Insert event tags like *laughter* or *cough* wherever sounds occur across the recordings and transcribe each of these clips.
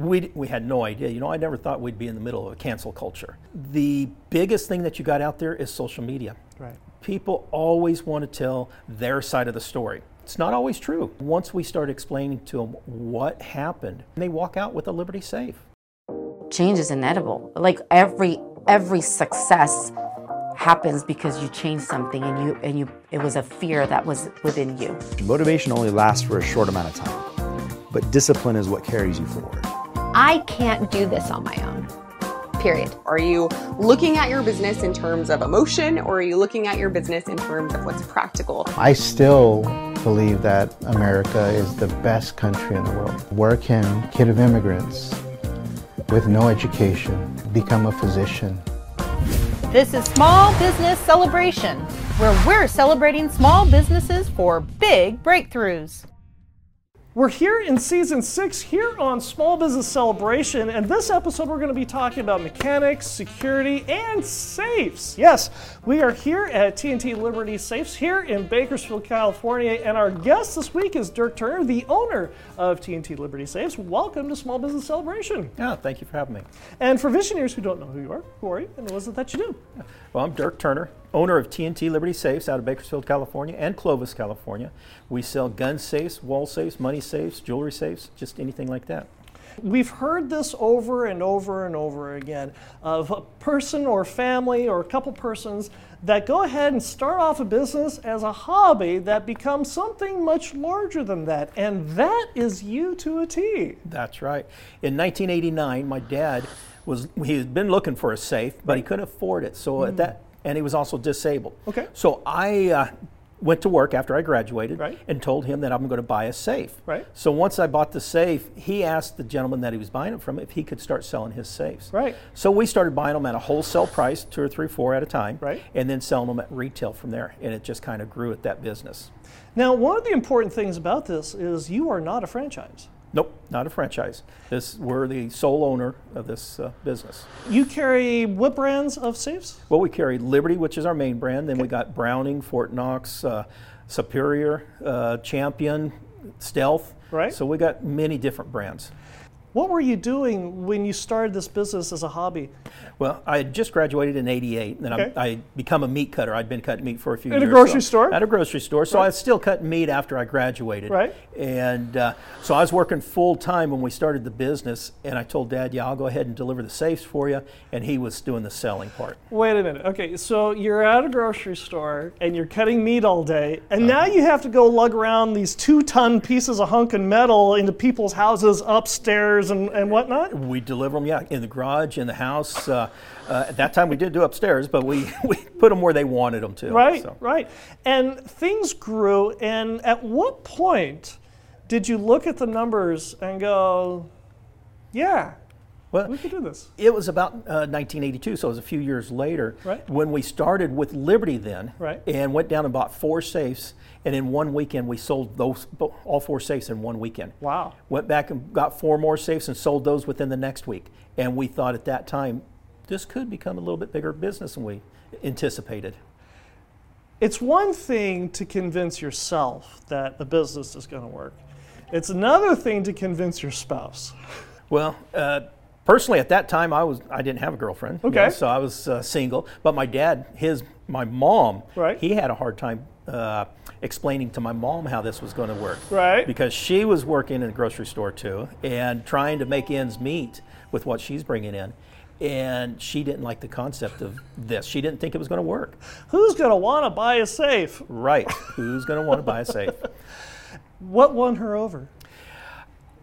We, we had no idea. You know, I never thought we'd be in the middle of a cancel culture. The biggest thing that you got out there is social media. Right. People always want to tell their side of the story. It's not always true. Once we start explaining to them what happened, they walk out with a Liberty safe. Change is inevitable. Like every every success happens because you change something and you and you it was a fear that was within you. Motivation only lasts for a short amount of time, but discipline is what carries you forward. I can't do this on my own. Period. Are you looking at your business in terms of emotion or are you looking at your business in terms of what's practical? I still believe that America is the best country in the world. Where can kid of immigrants with no education become a physician? This is Small Business Celebration, where we're celebrating small businesses for big breakthroughs. We're here in season six here on Small Business Celebration, and this episode we're going to be talking about mechanics, security, and safes. Yes, we are here at T&T Liberty Safes here in Bakersfield, California, and our guest this week is Dirk Turner, the owner of T&T Liberty Safes. Welcome to Small Business Celebration. Yeah, thank you for having me. And for Visioneers who don't know who you are, who are you, and what is it that you do? Well, I'm Dirk Turner, owner of T&T Liberty Safes out of Bakersfield, California, and Clovis, California. We sell gun safes, wall safes, money safes, jewelry safes, just anything like that. We've heard this over and over and over again of a person or family or a couple persons that go ahead and start off a business as a hobby that becomes something much larger than that. And that is you to a T. That's right. In 1989, my dad was he had been looking for a safe, but he couldn't afford it. So at that, and he was also disabled. Hmm. Okay. So I uh, went to work after I graduated Right. and told him that I'm going to buy a safe. Right. So once I bought the safe, he asked the gentleman that he was buying it from if he could start selling his safes. Right. So we started buying them at a wholesale price, two or three, four at a time. Right. And then selling them at retail from there, and it just kind of grew at that business. Now, one of the important things about this is you are not a franchise. Nope, not a franchise. This we're the sole owner of this uh, business. You carry what brands of safes? Well, we carry Liberty, which is our main brand. Then we got Browning, Fort Knox, uh, Superior, uh, Champion, Stealth. Right. So we got many different brands. What were you doing when you started this business as a hobby? Well, I had just graduated in '88, and Okay. I, I become a meat cutter. I'd been cutting meat for a few years. At a grocery so- store? At a grocery store. So I was still cutting meat after I graduated. Right. And uh, so I was working full time when we started the business, and I told Dad, "Yeah, I'll go ahead and deliver the safes for you," and he was doing the selling part. Wait a minute. Okay, so you're at a grocery store and you're cutting meat all day, and now you have to go lug around these two ton pieces of hunkin' metal into people's houses upstairs and, and whatnot? We deliver them, yeah, in the garage, in the house. Uh, uh, at that time, we did do upstairs, but we, *laughs* we put them where they wanted them to. Right, so. right. And things grew, and at what point did you look at the numbers and go, yeah, Well, we could do this? it was about uh, 1982, so it was a few years later Right. when we started with Liberty then, Right. and went down and bought four safes. And in one weekend, we sold those all four safes in one weekend. Wow. Went back and got four more safes and sold those within the next week. And we thought at that time, this could become a little bit bigger business than we anticipated. It's one thing to convince yourself that the business is going to work. It's another thing to convince your spouse. Well, uh, personally, at that time, I was I didn't have a girlfriend. you know, Okay. so I was uh, single. But my dad, his my mom, Right. he had a hard time uh, explaining to my mom how this was going to work. Right. Because she was working in a grocery store too, and trying to make ends meet with what she's bringing in. And she didn't like the concept of this. She didn't think it was going to work. Who's going to want to buy a safe? Right. Who's going to want to buy a safe? *laughs* What won her over?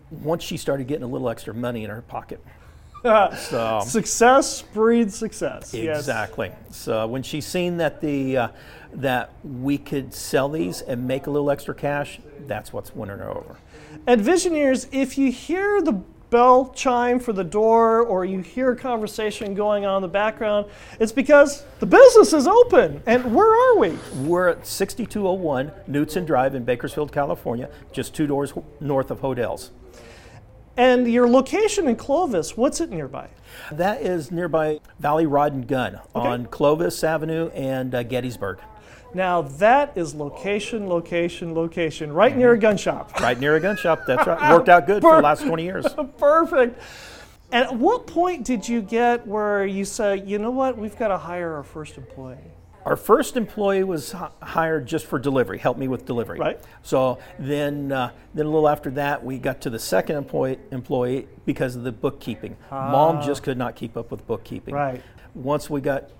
Once she started getting a little extra money in her pocket. *laughs* So, Success breeds success. yes. Exactly. So when she seen that the uh, that we could sell these and make a little extra cash, that's what's winning her over. At Visioneers, if you hear the bell chime for the door or you hear a conversation going on in the background, it's because the business is open. And where are we? We're at 6201 Knudsen Drive in Bakersfield, California, just two doors north of Hodel's. And your location in Clovis, what's it nearby? That is nearby Valley Rod and Gun on Clovis Avenue and uh, Gettysburg. Now that is location, location, location, right near Mm-hmm. a gun shop. Right near a gun shop. That's right. *laughs* Worked out good for the last 20 years. *laughs* Perfect. And at what point did you get where you say, you know what, we've got to hire our first employee? Our first employee was h- hired just for delivery, help me with delivery. Right. So then, uh, then a little after that, we got to the second employee, employee because of the bookkeeping. Mom just could not keep up with bookkeeping. Ah. Right. Once we got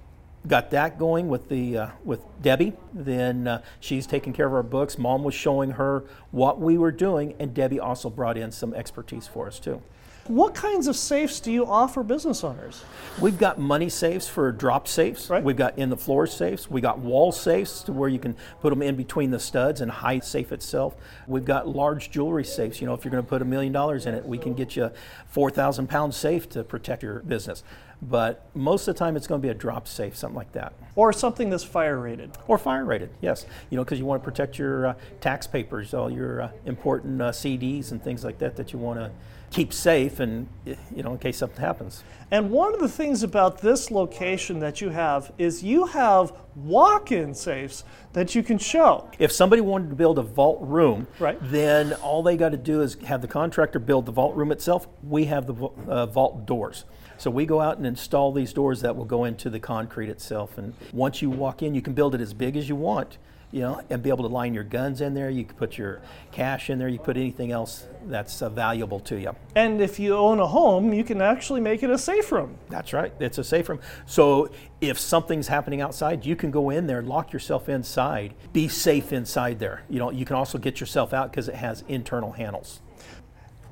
got that going with the uh, with Debbie, then uh, she's taking care of our books. Mom was showing her what we were doing, and Debbie also brought in some expertise for us too. What kinds of safes do you offer business owners? We've got money safes for drop safes. Right. We've got in the floor safes. We got wall safes to where you can put them in between the studs and hide safe itself. We've got large jewelry safes. You know, if you're going to put a million dollars in it, we can get you a 4,000 pound safe to protect your business. But most of the time, it's going to be a drop safe, something like that. Or something that's fire rated? Or fire rated, yes. You know, because you want to protect your uh, tax papers, all your uh, important uh, CDs and things like that that you want to keep safe and, you know, in case something happens. And one of the things about this location that you have is you have walk in safes that you can show. If somebody wanted to build a vault room, Right. then all they got to do is have the contractor build the vault room itself. We have the uh, vault doors. So we go out and install these doors that will go into the concrete itself. And once you walk in, you can build it as big as you want, you know, and be able to line your guns in there. You can put your cash in there. You put anything else that's uh, valuable to you. And if you own a home, you can actually make it a safe room. That's right. It's a safe room. So if something's happening outside, you can go in there, lock yourself inside, be safe inside there. You know, you can also get yourself out because it has internal handles.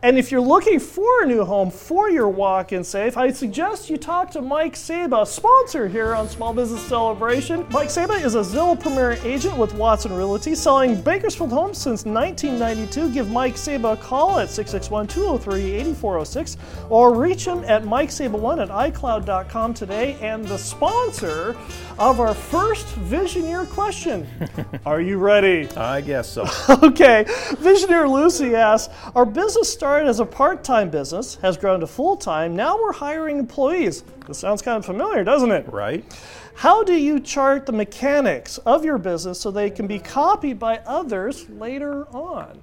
And if you're looking for a new home for your walk in safe, I suggest you talk to Mike Saba, sponsor here on Small Business Celebration. Mike Saba is a Zillow Premier agent with Watson Realty, selling Bakersfield homes since 1992. Give Mike Saba a call at 661 203 8406 or reach him at MikeSaba1 at iCloud.com today. And the sponsor of our first Visioneer question. *laughs* Are you ready? I guess so. *laughs* Okay, Visioneer Lucy asks Our business started as a part time business, has grown to full time. Now we're hiring employees. This sounds kind of familiar, doesn't it? right? How do you chart the mechanics of your business so they can be copied by others later on?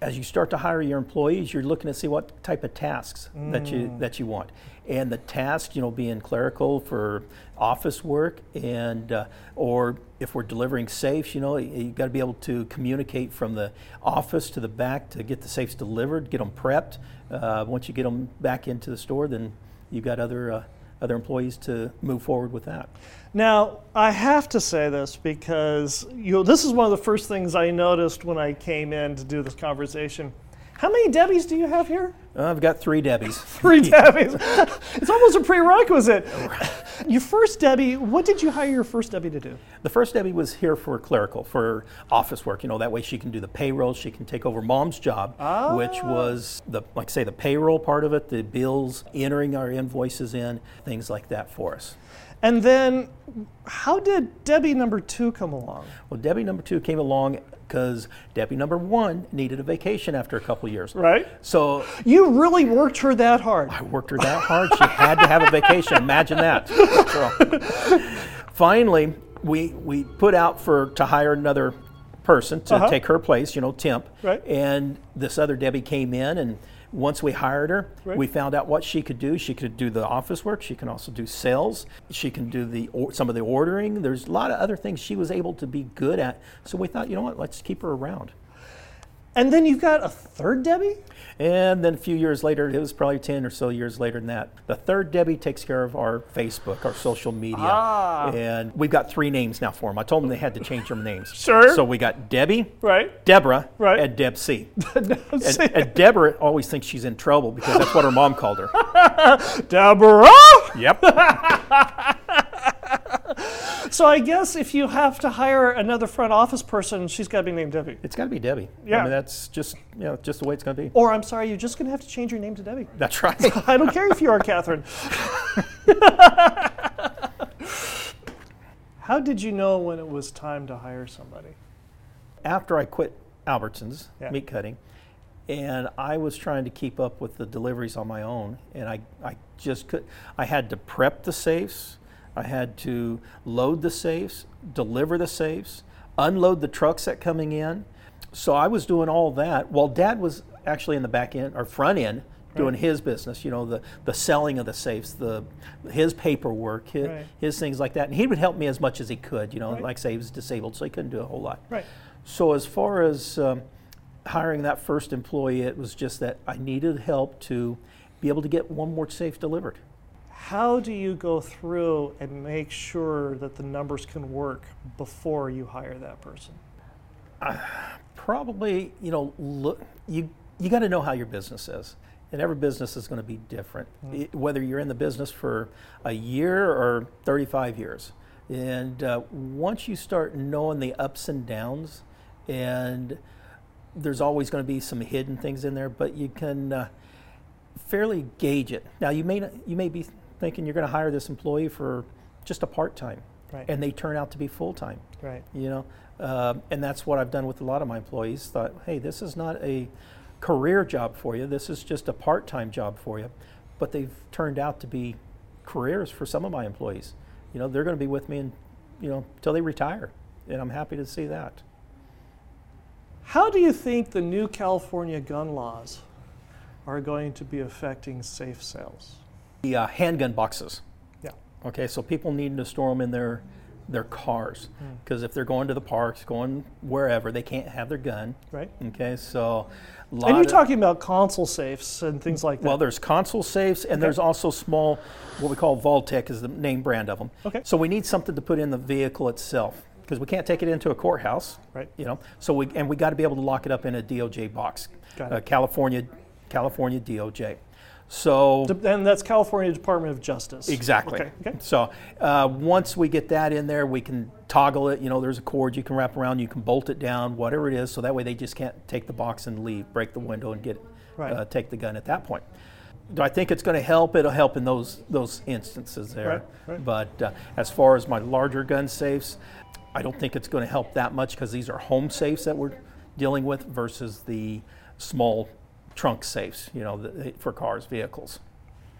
As you start to hire your employees, you're looking to see what type of tasks that you mm. that you want, and the task, you know, being clerical for office work, and uh, or if we're delivering safes, you know, you got to be able to communicate from the office to the back to get the safes delivered, get them prepped. Uh, once you get them back into the store, then you've got other uh, other employees to move forward with that. Now, I have to say this because you know, this is one of the first things I noticed when I came in to do this conversation. How many Debbies do you have here? Uh, I've got three Debbies. *laughs* Three *laughs* Debbies. *laughs* it's almost a prerequisite. Your first Debbie, what did you hire your first Debbie to do? The first Debbie was here for clerical, for office work. You know, that way she can do the payroll. She can take over mom's job, which was the, like say, the payroll part of it, the bills, entering our invoices in, things like that for us. And then, how did Debbie number two come along? Well, Debbie number two came along because Debbie number one needed a vacation after a couple years. Right. So You really worked her that hard. I worked her that hard. She had to have a vacation. Imagine that. So, finally, we we put out for to hire another person to Uh-huh. take her place. You know, temp. Right. And this other Debbie came in, and once we hired her, Right. we found out what she could do. She could do the office work. She can also do sales. She can do the or, some of the ordering. There's a lot of other things she was able to be good at. So we thought, you know what? Let's keep her around. And then you've got a third Debbie? And then a few years later, it was probably 10 or so years later than that. The third Debbie takes care of our Facebook, our social media. Ah. And we've got three names now for them. I told them they had to change their names. *laughs* Sure. So we got Debbie, Right. Deborah, Right. and *laughs* Deb C. and, and Deborah always thinks she's in trouble because that's what her mom called her. *laughs* Deborah! Yep. So I guess if you have to hire another front office person, she's got to be named Debbie. It's got to be Debbie. Yeah. I mean, that's just, you know, just the way it's going to be. Or I'm sorry, you're just going to have to change your name to Debbie. That's *laughs* right. I don't care if you are Catherine. *laughs* How did you know when it was time to hire somebody? after I quit Albertsons Yeah. meat cutting, and I was trying to keep up with the deliveries on my own, and I, I just could. I had to prep the safes. I had to load the safes, deliver the safes, unload the trucks that coming in. So I was doing all that while Dad was actually in the back end or front end doing his business. You know, the the selling of the safes, the his paperwork, his, Right. his things like that, and he would help me as much as he could. You know, Right. like I say, he was disabled, so he couldn't do a whole lot. Right. So as far as um, hiring that first employee, it was just that I needed help to be able to get one more safe delivered. How do you go through and make sure that the numbers can work before you hire that person? Probably, you know, look, you you got to know how your business is, and every business is going to be different. I- whether you're in the business for a year or 35 years, and uh, once you start knowing the ups and downs, and there's always going to be some hidden things in there, but you can uh, fairly gauge it. Now, you may not, you may be thinking you're going to hire this employee for just a part time, Right. and they turn out to be full time Right. you know um, and that's what i've done with a lot of my employees thought hey this is not a career job for you this is just a part-time job for you but they've turned out to be careers for some of my employees you know they're going to be with me and you know till they retire and i'm happy to see that How do you think the new California gun laws are going to be affecting safe sales? The uh, handgun boxes Yeah. Okay, so people need to store them in their their cars Hmm. because if they're going to the parks, going wherever, they can't have their gun. Right. Okay, so a lot And you're talking about console safes and things like that. Well, there's console safes, and there's also small, what we call Vaultek is the name brand of them. Okay. So we need something to put in the vehicle itself because we can't take it into a courthouse. Right. You know. So we and we got to be able to lock it up in a DOJ box. Got Uh. California, California DOJ. So and that's California Department of Justice. Exactly. Okay. okay. So uh, once we get that in there, we can toggle it. You know, there's a cord you can wrap around. You can bolt it down, whatever it is. So that way they just can't take the box and leave, break the window, and get Right. uh, take the gun at that point. Do I think it's going to help? It'll help in those those instances there. Right, right. But uh, as far as my larger gun safes, I don't think it's going to help that much because these are home safes that we're dealing with versus the small trunk safes. You know, the, for cars, vehicles.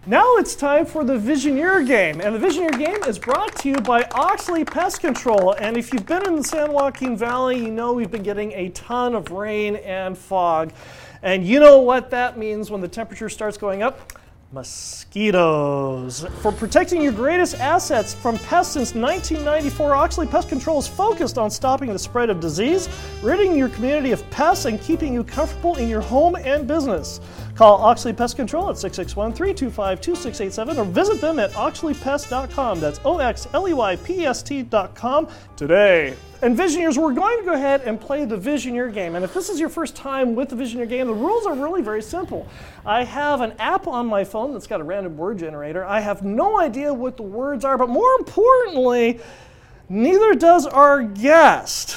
Now it's time for the Visioneer game. And the Visioneer game is brought to you by Oxley Pest Control. And if you've been in the San Joaquin Valley, you know we've been getting a ton of rain and fog. And you know what that means when the temperature starts going up? Mosquitoes. For protecting your greatest assets from pests since 1994, Oxley Pest Control is focused on stopping the spread of disease, ridding your community of pests, and keeping you comfortable in your home and business. Call Oxley Pest Control at 661 325 2687 or visit them at oxleypest.com. That's O X L E Y P S T.com today. And Visioneers, we're going to go ahead and play the Visioneer game. And if this is your first time with the Visioneer game, the rules are really very simple. I have an app on my phone that's got a random word generator. I have no idea what the words are, but more importantly, neither does our guest.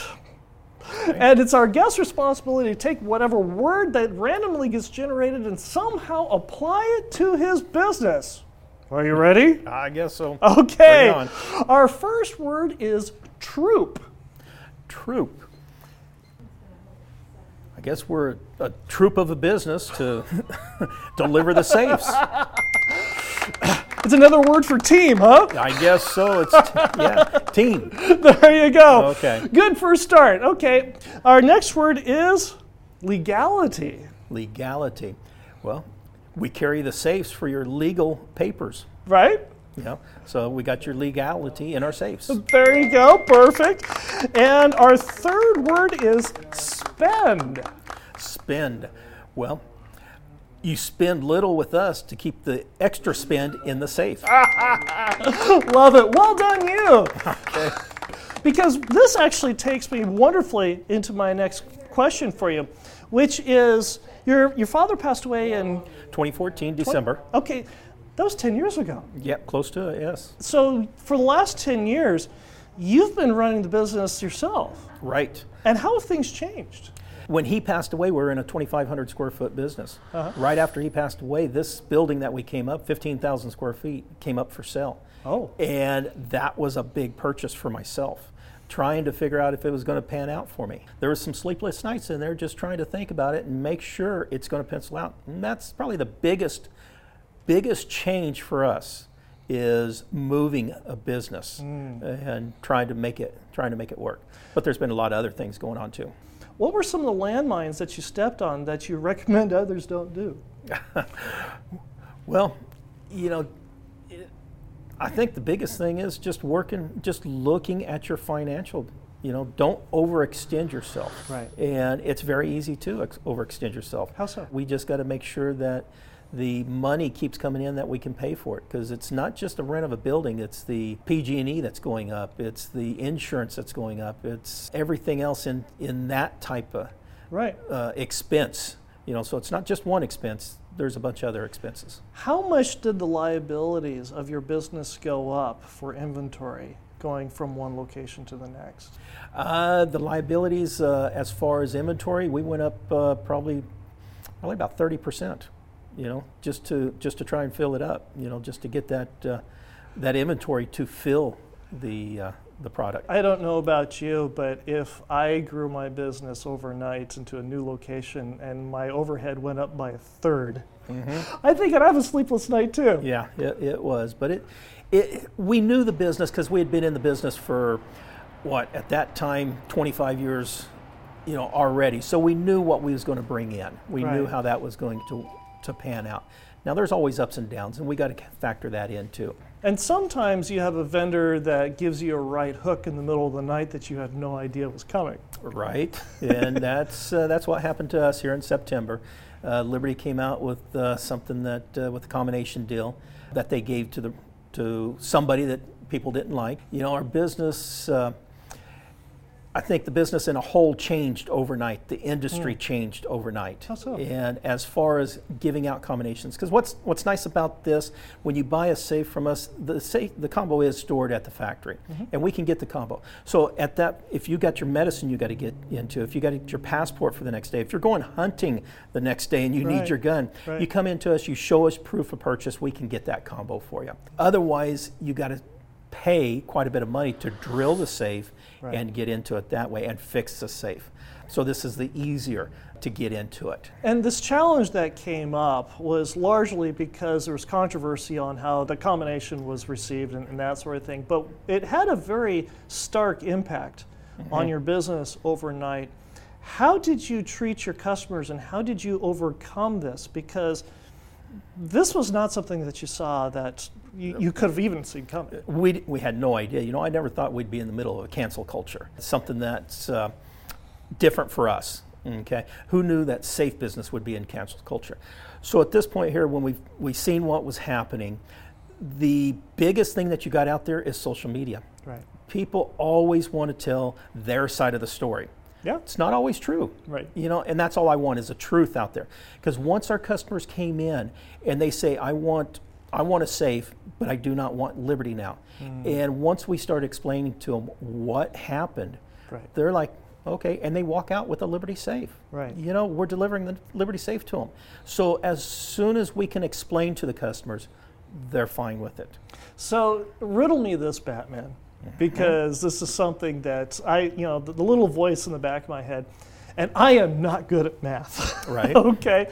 And it's our guest's responsibility to take whatever word that randomly gets generated and somehow apply it to his business. Are you ready? I guess so. Okay. Our first word is troop. Troop. I guess we're a troop of a business to *laughs* deliver the safes. *laughs* It's another word for team, huh? I guess so. It's t- yeah, team. *laughs* There you go. Okay. Good first start. Okay. Our next word is legality. Legality. Well, we carry the safes for your legal papers. Right? Know, so we got your legality in our safes. There you go. Perfect. And our third word is spend. Spend. Well, you spend little with us to keep the extra spend in the safe. *laughs* Love it. Well done, you. Because this actually takes me wonderfully into my next question for you, which is your your father passed away in 2014 December. okay, that was 10 years ago. Yep, close to it. Yes. So for the last 10 years, you've been running the business yourself. Right. And how have things changed? When he passed away, we were in a 2,500 square foot business. Uh-huh. Right after he passed away, this building that we came up, 15,000 square feet, came up for sale. Oh. And that was a big purchase for myself, trying to figure out if it was going to pan out for me. There was some sleepless nights in there just trying to think about it and make sure it's going to pencil out. And that's probably the biggest, biggest change for us is moving a business mm. and trying to make it trying to make it work. But there's been a lot of other things going on too. What were some of the landmines that you stepped on that you recommend others don't do? *laughs* Well, you know, it- I think the biggest thing is just working, just looking at your financial. You know, don't overextend yourself. Right. And it's very easy to ex- overextend yourself. How so? We just got to make sure that the money keeps coming in that we can pay for it because it's not just the rent of a building it's the pg&e that's going up it's the insurance that's going up it's everything else in, in that type of Right. uh, expense you know so it's not just one expense there's a bunch of other expenses How much did the liabilities of your business go up for inventory going from one location to the next? Uh, the liabilities, uh, as far as inventory, we went up uh, probably probably about thirty percent. You know, just to just to try and fill it up. You know, just to get that uh, that inventory to fill the uh, the product. I don't know about you, but if I grew my business overnight into a new location and my overhead went up by a 3rd I think I'd have a sleepless night too. Yeah, it, it was, but it, it we knew the business because we had been in the business for what at that time twenty five years, you know already. So we knew what we was going to bring in. We knew how that was going to to pan out. Now there's always ups and downs, and we got to factor that in too. And sometimes you have a vendor that gives you a right hook in the middle of the night that you had no idea was coming. Right, and *laughs* that's uh, that's what happened to us here in September. Uh, Liberty came out with uh, something that uh, with a combination deal that they gave to the to somebody that people didn't like. You know, our business. I think the business in a whole changed overnight. The industry changed overnight. How so? And as far as giving out combinations, because what's what's nice about this, when you buy a safe from us, the safe the combo is stored at the factory, Mm-hmm. and we can get the combo. So at that, if you got your medicine, you got to get into. If you got your passport for the next day, if you're going hunting the next day and you Right. need your gun, Right. you come into us, you show us proof of purchase, we can get that combo for you. Otherwise, you got to pay quite a bit of money to drill the safe Right. and get into it that way and fix the safe. So this is the easier to get into it. And this challenge that came up was largely because there was controversy on how the combination was received and, and that sort of thing. But it had a very stark impact mm-hmm. on your business overnight. How did you treat your customers and how did you overcome this? Because this was not something that you saw that you, you could have even seen coming. We, we had no idea. You know, I never thought we'd be in the middle of a cancel culture. It's something that's uh, different for us. Okay, who knew that safe business would be in cancel culture? So at this point here, when we've we seen what was happening, the biggest thing that you got out there is social media. Right. People always want to tell their side of the story. Yeah. It's not always true. Right. You know, and that's all I want is a truth out there. Because once our customers came in and they say, I want I want a safe, but I do not want Liberty now. Hmm. And once we start explaining to them what happened, Right. they're like, okay, and they walk out with a Liberty safe. Right. You know, we're delivering the Liberty safe to them. So as soon as we can explain to the customers, they're fine with it. So riddle me this, Batman, because this is something that I, you know, the, the little voice in the back of my head, and I am not good at math. Right. *laughs* okay.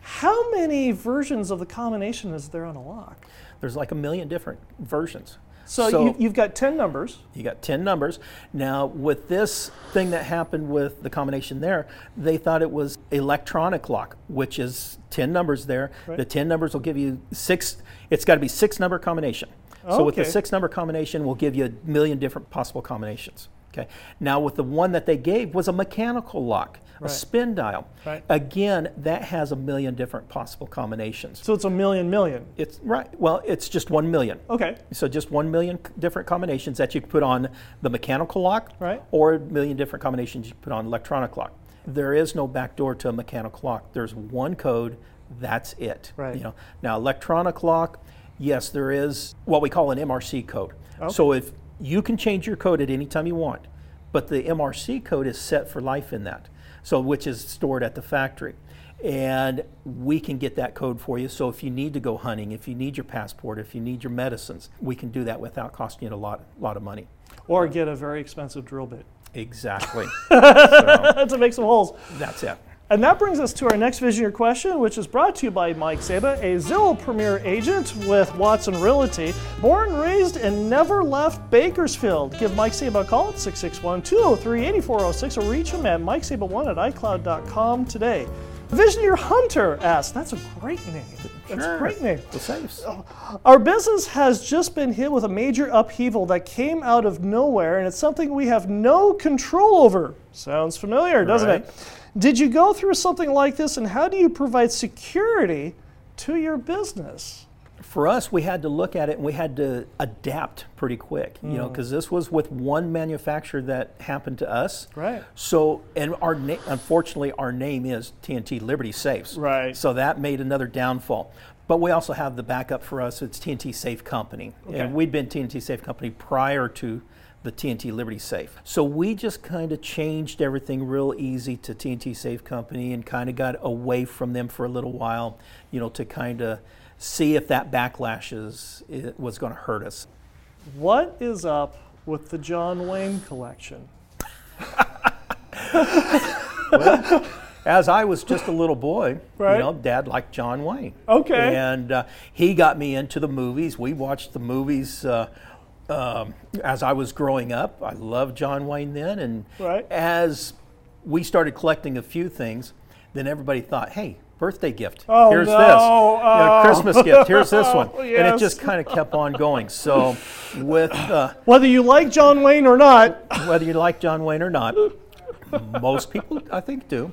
How many versions of the combination is there on a lock? There's like a million different versions. So, you, you've got 10 numbers. You got 10 numbers. Now, with this thing that happened with the combination there, they thought it was electronic lock, which is 10 numbers there. Right. The 10 numbers will give you six, it's got to be six number combination. So with the six number combination, we'll give you a million different possible combinations. Okay. Now, with the one that they gave was a mechanical lock, Right. a spin dial. Right. Again, that has a million different possible combinations. So it's a million million. It's right. Well, it's just one million. Okay. So just one million different combinations that you could put on the mechanical lock, Right. or a million different combinations you put on electronic lock. There is no backdoor to a mechanical lock. There's one code. That's it. Right. You know. Now electronic lock, yes, there is what we call an MRC code. Oh. So if you can change your code at any time you want, but the MRC code is set for life in that. So which is stored at the factory. And we can get that code for you. So if you need to go hunting, if you need your passport, if you need your medicines, we can do that without costing you a lot, lot of money. Or get a very expensive drill bit Exactly. *laughs* to make some holes. That's it. And that brings us to our next Visioneer question, which is brought to you by Mike Saba, a Zillow Premier agent with Watson Realty, born, raised, and never left Bakersfield. Give Mike Saba a call at 661 203 8406 or reach him at mikesaba1 at iCloud.com today. Visioneer Hunter asks, that's a great name. That's a great name. The safes. Uh, our business has just been hit with a major upheaval that came out of nowhere, and it's something we have no control over. Sounds familiar, doesn't Right. it? Did you go through something like this, and how do you provide security to your business? for us, we had to look at it and we had to adapt pretty quick, you Mm. know, because this was with one manufacturer that happened to us. Right. So, and our na- unfortunately, our name is T&T Liberty Safes. Right. So that made another downfall. But we also have the backup for us. It's T&T Safe Company, Okay. and we'd been T&T Safe Company prior to the T&T Liberty Safe. So we just kind of changed everything real easy to T&T Safe Company and kind of got away from them for a little while, you know, to kind of see if that backlash is, was going to hurt us. What is up with the John Wayne collection? *laughs* As I was just a little boy, Right. you know, Dad liked John Wayne. Okay. And uh, he got me into the movies. We watched the movies uh, um, as I was growing up. I loved John Wayne then, and Right. as we started collecting a few things, then everybody thought, "Hey, birthday gift. Oh, Here's no. this. You know, Oh. Christmas gift. Here's this one." *laughs* And Yes. it just kind of kept on going. So, with uh, Whether you like John Wayne or not, whether you like John Wayne or not. Most people, I think, do.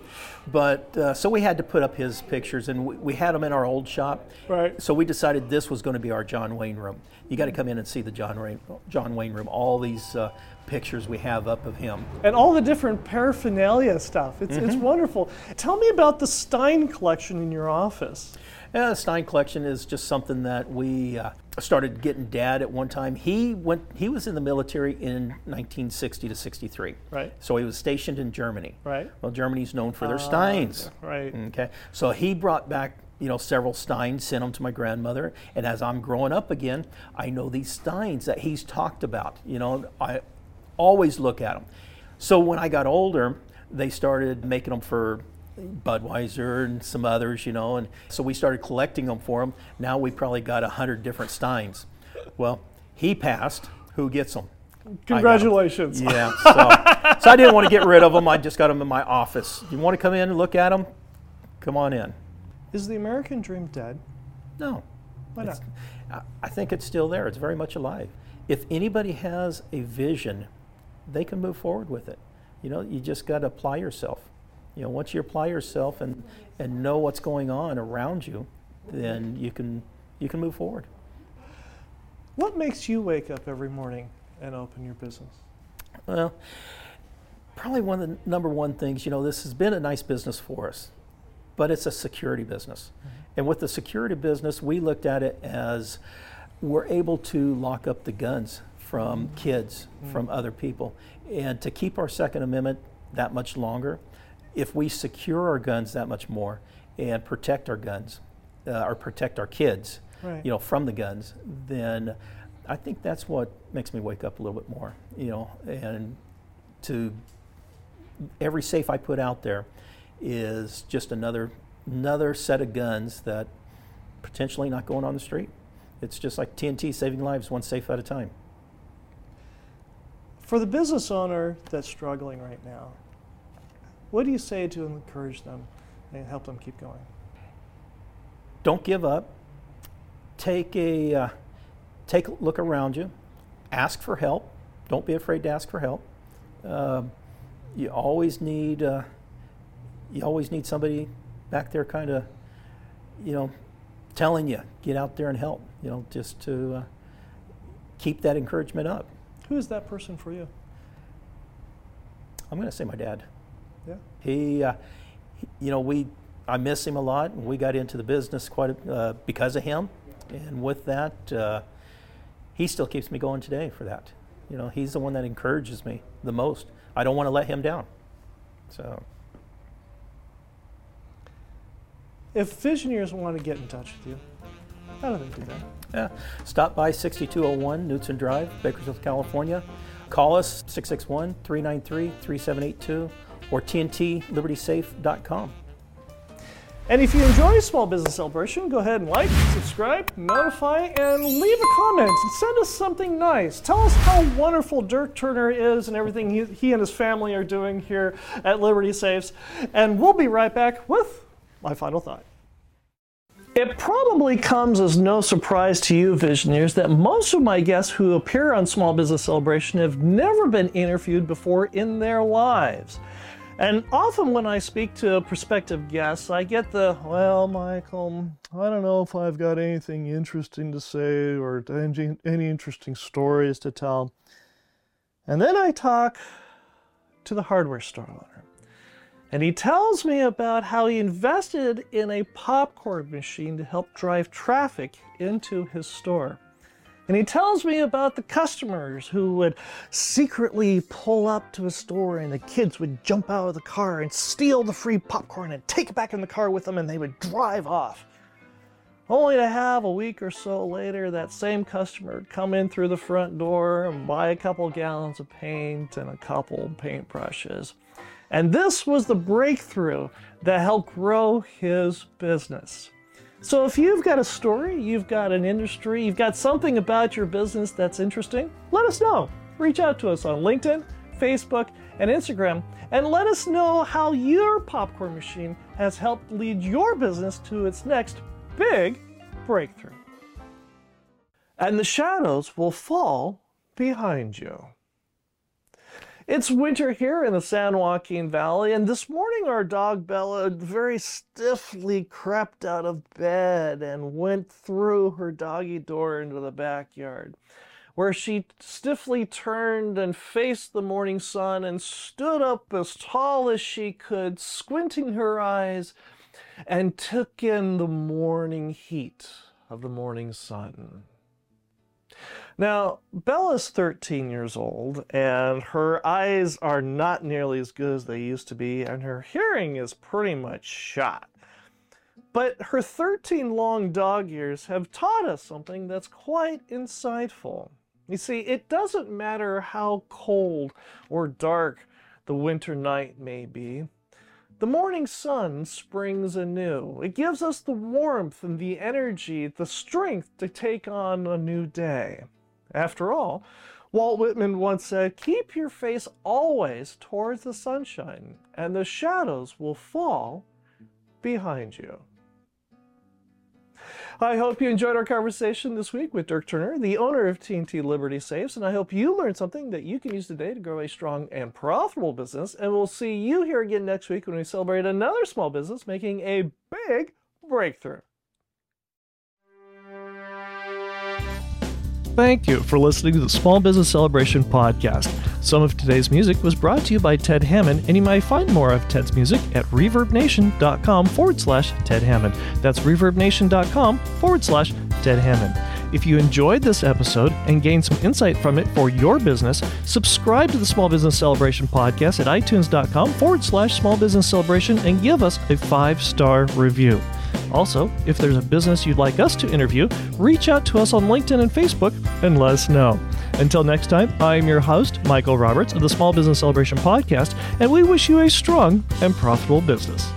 But uh, so we had to put up his pictures, and we, we had them in our old shop. Right. So we decided this was going to be our John Wayne room. You got to come in and see the John Wayne John Wayne room. All these uh, pictures we have up of him. and all the different paraphernalia stuff. It's, it's wonderful. Tell me about the Stein collection in your office. Yeah, the Stein collection is just something that we uh, started getting. Dad at one time. He went. He was in the military in 1960 to 63. Right. So he was stationed in Germany. Right. Well, Germany's known for their ah, Steins. Right. Okay. So he brought back, you know, several Steins, sent them to my grandmother, and as I'm growing up again, I know these Steins that he's talked about. You know, I always look at them. So when I got older, they started making them for Budweiser and some others, you know, and so we started collecting them for him. Now we probably got a hundred different Steins. Well, he passed. Who gets them? I got 'em. Congratulations. Yeah. So, so I didn't want to get rid of them. I just got them in my office. You want to come in and look at them? Come on in. Is the American dream dead? No. Why not? It's- I think it's still there. It's very much alive. If anybody has a vision, they can move forward with it. You know, you just got to apply yourself. You know, once you apply yourself and, and know what's going on around you, then you can you can move forward. What makes you wake up every morning and open your business? Well, probably one of the number one things, you know, this has been a nice business for us, but it's a security business. Mm-hmm. And with the security business, we looked at it as we're able to lock up the guns from mm-hmm. kids, from mm. other people, and to keep our Second Amendment that much longer. If we secure our guns that much more and protect our guns, uh, or protect our kids, Right. you know, from the guns, then I think that's what makes me wake up a little bit more, you know, and to every safe I put out there is just another another set of guns that potentially not going on the street. It's just like TNT saving lives one safe at a time. For the business owner that's struggling right now, what do you say to encourage them and help them keep going? Don't give up. Take a uh, take a look around you. Ask for help. Don't be afraid to ask for help. Um, you always need uh, you always need somebody back there, kind of, you know, telling you get out there and help. You know, just to uh, keep that encouragement up. Who is that person for you? I'm going to say my dad. Yeah. He, uh, you know, we, I miss him a lot. We got into the business quite a, uh, because of him, and with that, uh, he still keeps me going today for that. You know, he's the one that encourages me the most. I don't want to let him down. So, If Visioneers want to get in touch with you, how do they do that? yeah, stop by 6201 Newton Drive, Bakersfield, California. Call us 661 393 3782 or TNTLibertySafe.com. And if you enjoy Small Business Celebration, go ahead and like, subscribe, notify, and leave a comment. Send us something nice. Tell us how wonderful Dirk Turner is and everything he, he and his family are doing here at Liberty Safes. And we'll be right back with my final thought. It probably comes as no surprise to you, Visioneers, that most of my guests who appear on Small Business Celebration have never been interviewed before in their lives. And often when I speak to prospective guests, I get the, well, Michael, I don't know if I've got anything interesting to say or any, interesting stories to tell. And then I talk to the hardware store owner. And he tells me about how he invested in a popcorn machine to help drive traffic into his store. And he tells me about the customers who would secretly pull up to a store and the kids would jump out of the car and steal the free popcorn and take it back in the car with them and they would drive off. Only to have a week or so later, that same customer come in through the front door and buy a couple gallons of paint and a couple paintbrushes. And this was the breakthrough that helped grow his business. So if you've got a story, you've got an industry, you've got something about your business that's interesting, let us know. Reach out to us on LinkedIn, Facebook, and Instagram, and let us know how your popcorn machine has helped lead your business to its next big breakthrough. And the shadows will fall behind you. It's winter here in the San Joaquin Valley, and this morning our dog Bella very stiffly crept out of bed and went through her doggy door into the backyard, where she stiffly turned and faced the morning sun and stood up as tall as she could, squinting her eyes, and took in the morning heat of the morning sun. Now, Bella's 13 years old, and her eyes are not nearly as good as they used to be, and her hearing is pretty much shot. But her 13 long dog years have taught us something that's quite insightful. You see, it doesn't matter how cold or dark the winter night may be. The morning sun springs anew. It gives us the warmth and the energy, the strength to take on a new day. After all, Walt Whitman once said, Keep your face always towards the sunshine, and the shadows will fall behind you. I hope you enjoyed our conversation this week with Dirk Turner, the owner of T&T Liberty Safes, and I hope you learned something that you can use today to grow a strong and profitable business. And we'll see you here again next week when we celebrate another small business making a big breakthrough. Thank you for listening to the Small Business Celebration podcast. Some of today's music was brought to you by Ted Hammond, and you may find more of Ted's music at reverbnation.com forward slash Ted Hammond. That's reverbnation.com forward slash Ted Hammond. If you enjoyed this episode and gained some insight from it for your business, subscribe to the Small Business Celebration podcast at itunes.com forward slash small business celebration and give us a five star review. Also, if there's a business you'd like us to interview, reach out to us on LinkedIn and Facebook and let us know. Until next time, I'm your host, Michael Roberts of the Small Business Celebration Podcast, and we wish you a strong and profitable business.